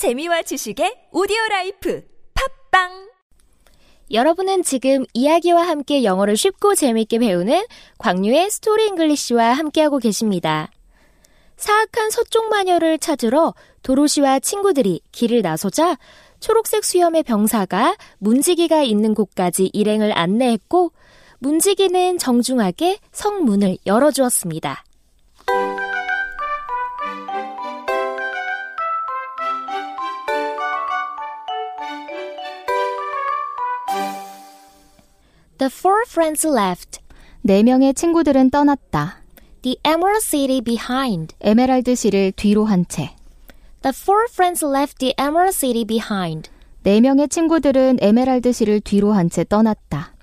재미와 지식의 오디오 라이프 팟빵 여러분은 지금 이야기와 함께 영어를 쉽고 재미있게 배우는 광유의 Story English와 함께하고 계십니다. 사악한 서쪽 마녀를 찾으러 도로시와 친구들이 길을 나서자 초록색 수염의 병사가 문지기가 있는 곳까지 일행을 안내했고 문지기는 정중하게 성문을 열어주었습니다. Four friends left. 네 명의 친구들은 떠났다. The Emerald City behind. 에메랄드 시를 뒤로 한 채. The four friends left the Emerald City behind. 네 명의 친구들은 에메랄드 시를 뒤로 한 채 떠났다.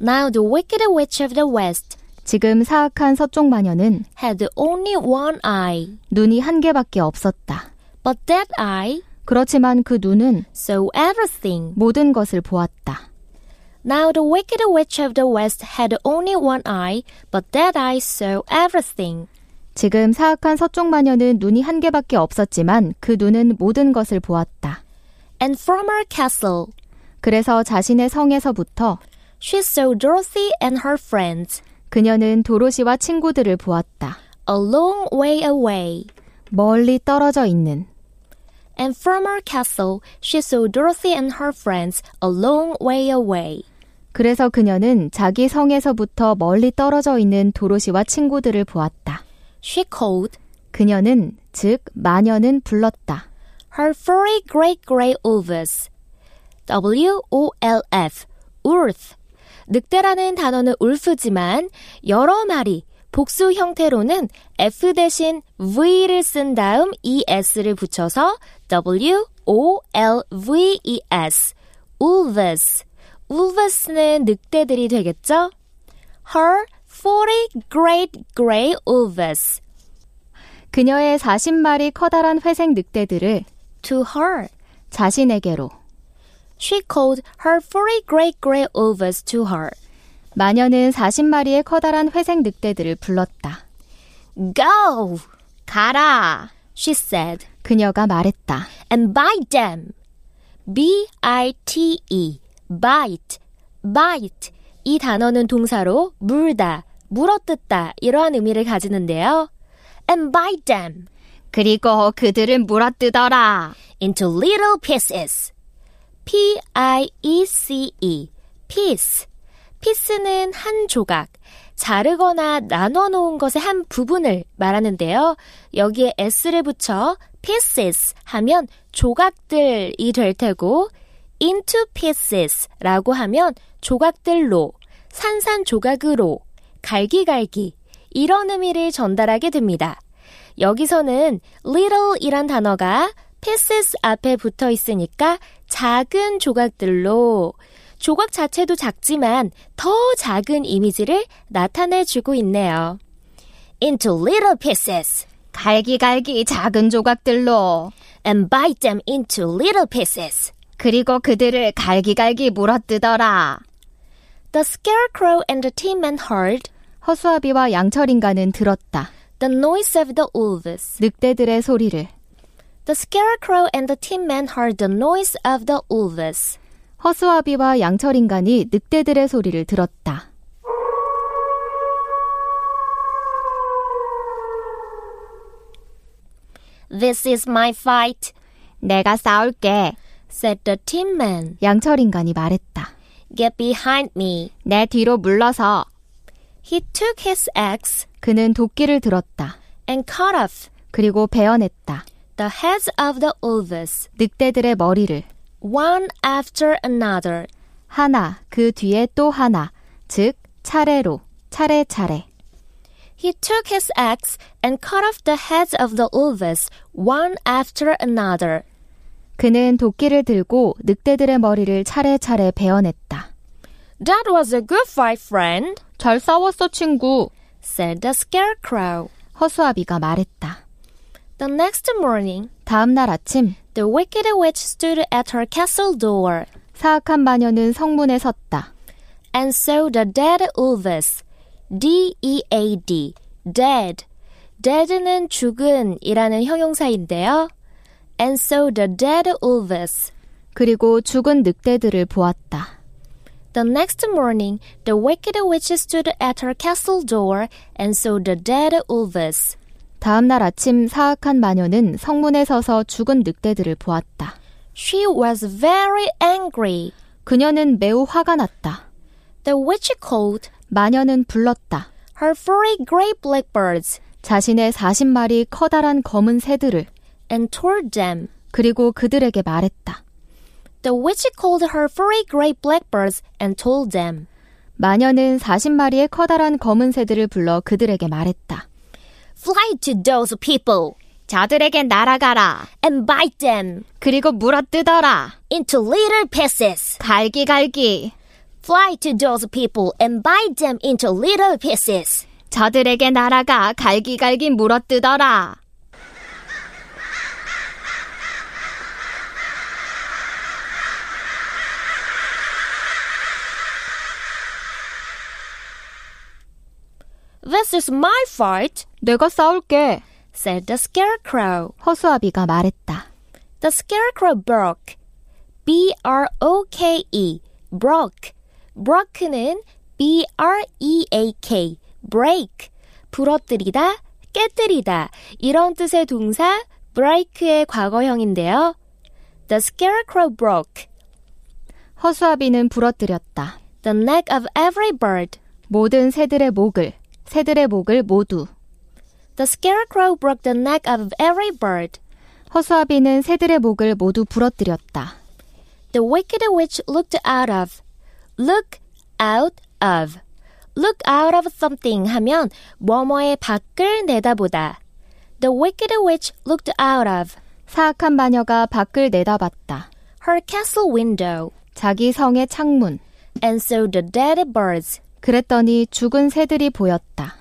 Now the wicked witch of the west 지금 사악한 서쪽 마녀는 had only one eye, 눈이 한 개밖에 없었다. but that eye 그렇지만 그 눈은 saw everything. 모든 것을 보았다. Now the wicked witch of the west had only one eye, but that eye saw everything. 지금 사악한 서쪽 마녀는 눈이 한 개밖에 없었지만 그 눈은 모든 것을 보았다. And from her castle, 그래서 자신의 성에서부터 she saw Dorothy and her friends 그녀는 도로시와 친구들을 보았다. a long way away. 멀리 떨어져 있는 And from her castle, she saw Dorothy and her friends a long way away. 그래서 그녀는 자기 성에서부터 멀리 떨어져 있는 도로시와 친구들을 보았다. She called 그녀는 즉 마녀는 불렀다. her furry great gray wolves. W-O-L-F, wolf. 늑대라는 단어는 울프지만 여러 마리, 복수 형태로는 F 대신 V를 쓴 다음 ES를 붙여서 W-O-L-V-E-S, wolves는 늑대들이 되겠죠? Her 40 great gray wolves. 그녀의 40마리 커다란 회색 늑대들을 To her. 자신에게로 She called her 40 great gray wolves to her. 마녀는 40마리의 커다란 회색 늑대들을 불렀다. Go! 가라! She said, 그녀가 말했다. and bite them. B-I-T-E. Bite. bite. 이 단어는 동사로 물다, 물어뜯다 이러한 의미를 가지는데요. and bite them 그리고 그들을 물어뜯어라. into little pieces. P-I-E-C-E. piece. piece는 한 조각, 자르거나 나눠 놓은 것의 한 부분을 말하는데요. 여기에 s를 붙여 pieces 하면 조각들이 될 테고 into pieces라고 하면 조각들로, 산산조각으로, 갈기갈기 이런 의미를 전달하게 됩니다. 여기서는 little이란 단어가 pieces 앞에 붙어 있으니까 작은 조각들로 조각 자체도 작지만 더 작은 이미지를 나타내 주고 있네요. into little pieces 갈기갈기 작은 조각들로 and bite them into little pieces. 그리고 그들을 갈기갈기 물어뜯어라. The scarecrow and the tin man heard 허수아비와 양철 인간은 들었다. the noise of the wolves. 늑대들의 소리를. The scarecrow and the tin man heard the noise of the wolves. 허수아비와 양철 인간이 늑대들의 소리를 들었다. This is my fight, 내가 싸울게. Said the tin man. 양철 인간이 말했다. Get behind me. 내 뒤로 물러서. He took his axe 그는 도끼를 들었다. and cut off 그리고 베어냈다. the heads of the wolves, 늑대들의 머리를. one after another. 하나, 그 뒤에 또 하나. 즉, 차례로, 차례차례. He took his axe and cut off the heads of the wolves, one after another. 그는 도끼를 들고 늑대들의 머리를 차례차례 베어냈다. That was a good fight, friend, 잘 싸웠어, 친구. said the scarecrow. 허수아비가 말했다. The next morning, 다음 날 아침, the wicked witch stood at her castle door 사악한 마녀는 성문에 섰다. and saw the dead wolves. D-E-A-D, dead. dead는 죽은이라는 형용사인데요. And saw the dead wolves. 그리고 죽은 늑대들을 보았다. The next morning, the wicked witch stood at her castle door and saw the dead wolves. 다음 날 아침 사악한 마녀는 성문에 서서 죽은 늑대들을 보았다. She was very angry. 그녀는 매우 화가 났다. The witch called 마녀는 불렀다. her furry gray blackbirds 자신의 40마리 커다란 검은 새들을 and told them. 그리고 그들에게 말했다. The witch called her furry gray blackbirds and told them. 마녀는 40마리의 커다란 검은 새들을 불러 그들에게 말했다. Fly to those people 저들에게 날아가라. and bite them 그리고 물어뜯어라. into little pieces. 갈기갈기. Fly to those people and bite them into little pieces. 저들에게 날아가 갈기갈기 물어뜯어라. This is my fight, 내가 싸울게. said the scarecrow. 허수아비가 말했다. The scarecrow broke. B-R-O-K-E. broke. broke는 B-R-E-A-K. break. 부러뜨리다, 깨뜨리다. 이런 뜻의 동사 break의 과거형인데요. The scarecrow broke. 허수아비는 부러뜨렸다. The neck of every bird. 모든 새들의 목을, 새들의 목을 모두. The scarecrow broke the neck of every bird. 허수아비는 새들의 목을 모두 부러뜨렸다. The wicked witch looked out of. Look out of. Look out of something 하면 뭐뭐의 밖을 내다보다. The wicked witch looked out of 사악한 마녀가 밖을 내다봤다. her castle window 자기 성의 창문. and saw the dead birds. 그랬더니 죽은 새들이 보였다.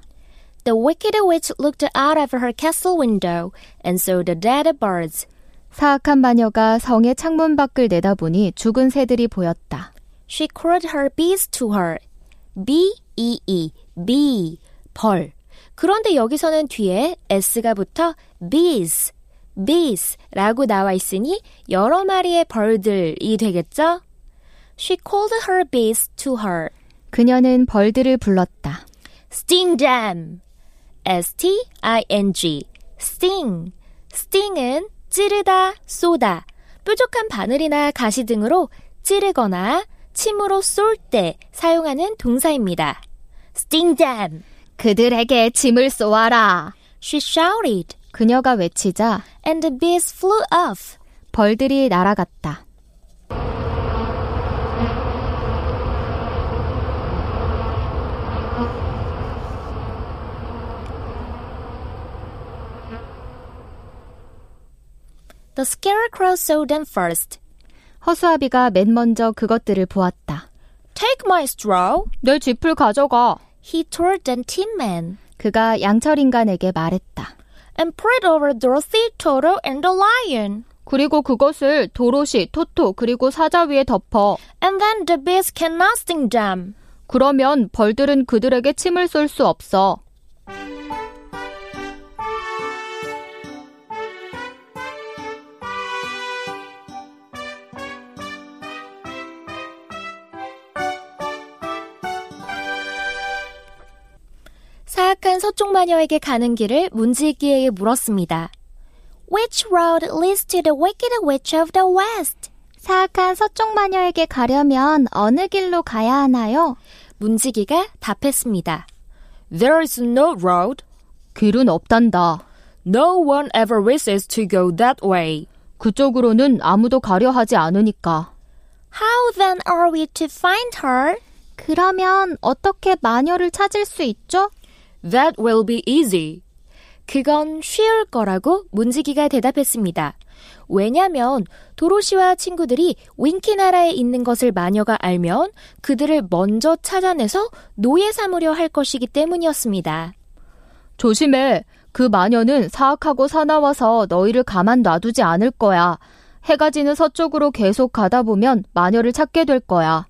The wicked witch looked out of her castle window and saw the dead birds. 사악한 마녀가 성의 창문 밖을 내다보니 죽은 새들이 보였다. She called her bees to her. B E E bee 벌. 그런데 여기서는 뒤에 s가 붙어 bees, bees라고 나와 있으니 여러 마리의 벌들이 되겠죠? She called her bees to her. 그녀는 벌들을 불렀다. Sting them. S-T-I-N-G. sting. sting은 찌르다, 쏘다. 뾰족한 바늘이나 가시 등으로 찌르거나 침으로 쏠 때 사용하는 동사입니다. Sting them. 그들에게 짐을 쏘아라. She shouted, 그녀가 외치자 and the bees flew off. 벌들이 날아갔다. The scarecrow saw them first. 허수아비가 맨 먼저 그것들을 보았다. Take my straw, 내 짚을 가져가. he told the tin man, 그가 양철 인간에게 말했다. and put it over Dorothy, Toto, and the lion. 그리고 그것을 도로시, 토토, 그리고 사자 위에 덮어. And then the bees cannot sting them. 그러면 벌들은 그들에게 침을 쏠 수 없어. 사악한 서쪽 마녀에게 가는 길을 문지기에게 물었습니다. Which road leads to the wicked witch of the west? 사악한 서쪽 마녀에게 가려면 어느 길로 가야 하나요? 문지기가 답했습니다. There is no road. 길은 없단다. No one ever wishes to go that way. 그쪽으로는 아무도 가려 하지 않으니까. How then are we to find her? 그러면 어떻게 마녀를 찾을 수 있죠? That will be easy. 그건 쉬울 거라고 문지기가 대답했습니다. 왜냐면 도로시와 친구들이 윙키 나라에 있는 것을 마녀가 알면 그들을 먼저 찾아내서 노예 삼으려 할 것이기 때문이었습니다. 조심해. 그 마녀는 사악하고 사나워서 너희를 가만 놔두지 않을 거야. 해가 지는 서쪽으로 계속 가다 보면 마녀를 찾게 될 거야.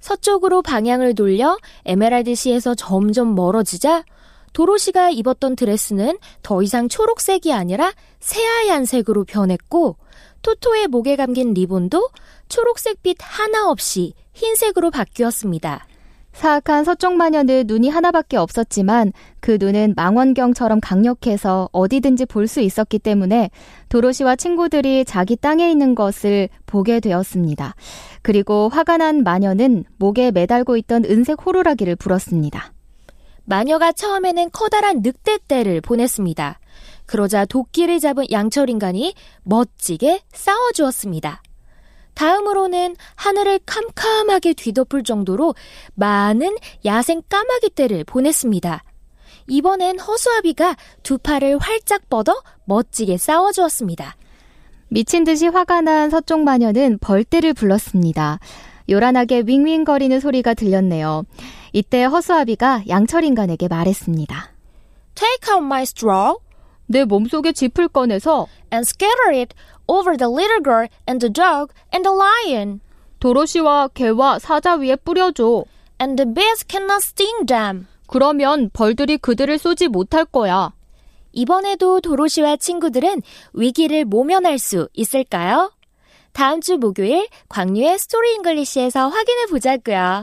서쪽으로 방향을 돌려 에메랄드 시에서 점점 멀어지자 도로시가 입었던 드레스는 더 이상 초록색이 아니라 새하얀색으로 변했고 토토의 목에 감긴 리본도 초록색 빛 하나 없이 흰색으로 바뀌었습니다. 사악한 서쪽 마녀는 눈이 하나밖에 없었지만 그 눈은 망원경처럼 강력해서 어디든지 볼 수 있었기 때문에 도로시와 친구들이 자기 땅에 있는 것을 보게 되었습니다. 그리고 화가 난 마녀는 목에 매달고 있던 은색 호루라기를 불었습니다. 마녀가 처음에는 커다란 늑대떼를 보냈습니다. 그러자 도끼를 잡은 양철 인간이 멋지게 싸워주었습니다. 다음으로는 하늘을 캄캄하게 뒤덮을 정도로 많은 야생 까마귀 떼를 보냈습니다. 이번엔 허수아비가 두 팔을 활짝 뻗어 멋지게 싸워주었습니다. 미친 듯이 화가 난 서쪽 마녀는 벌떼를 불렀습니다. 요란하게 윙윙거리는 소리가 들렸네요. 이때 허수아비가 양철 인간에게 말했습니다. Take out my straw 내 몸속에 짚을 꺼내서 and scatter it over the little girl and the dog and the lion. 도로시와 개와 사자 위에 뿌려줘. And the bees cannot sting them. 그러면 벌들이 그들을 쏘지 못할 거야. 이번에도 도로시와 친구들은 위기를 모면할 수 있을까요? 다음 주 목요일 광유의 Story English에서 확인해 보자고요.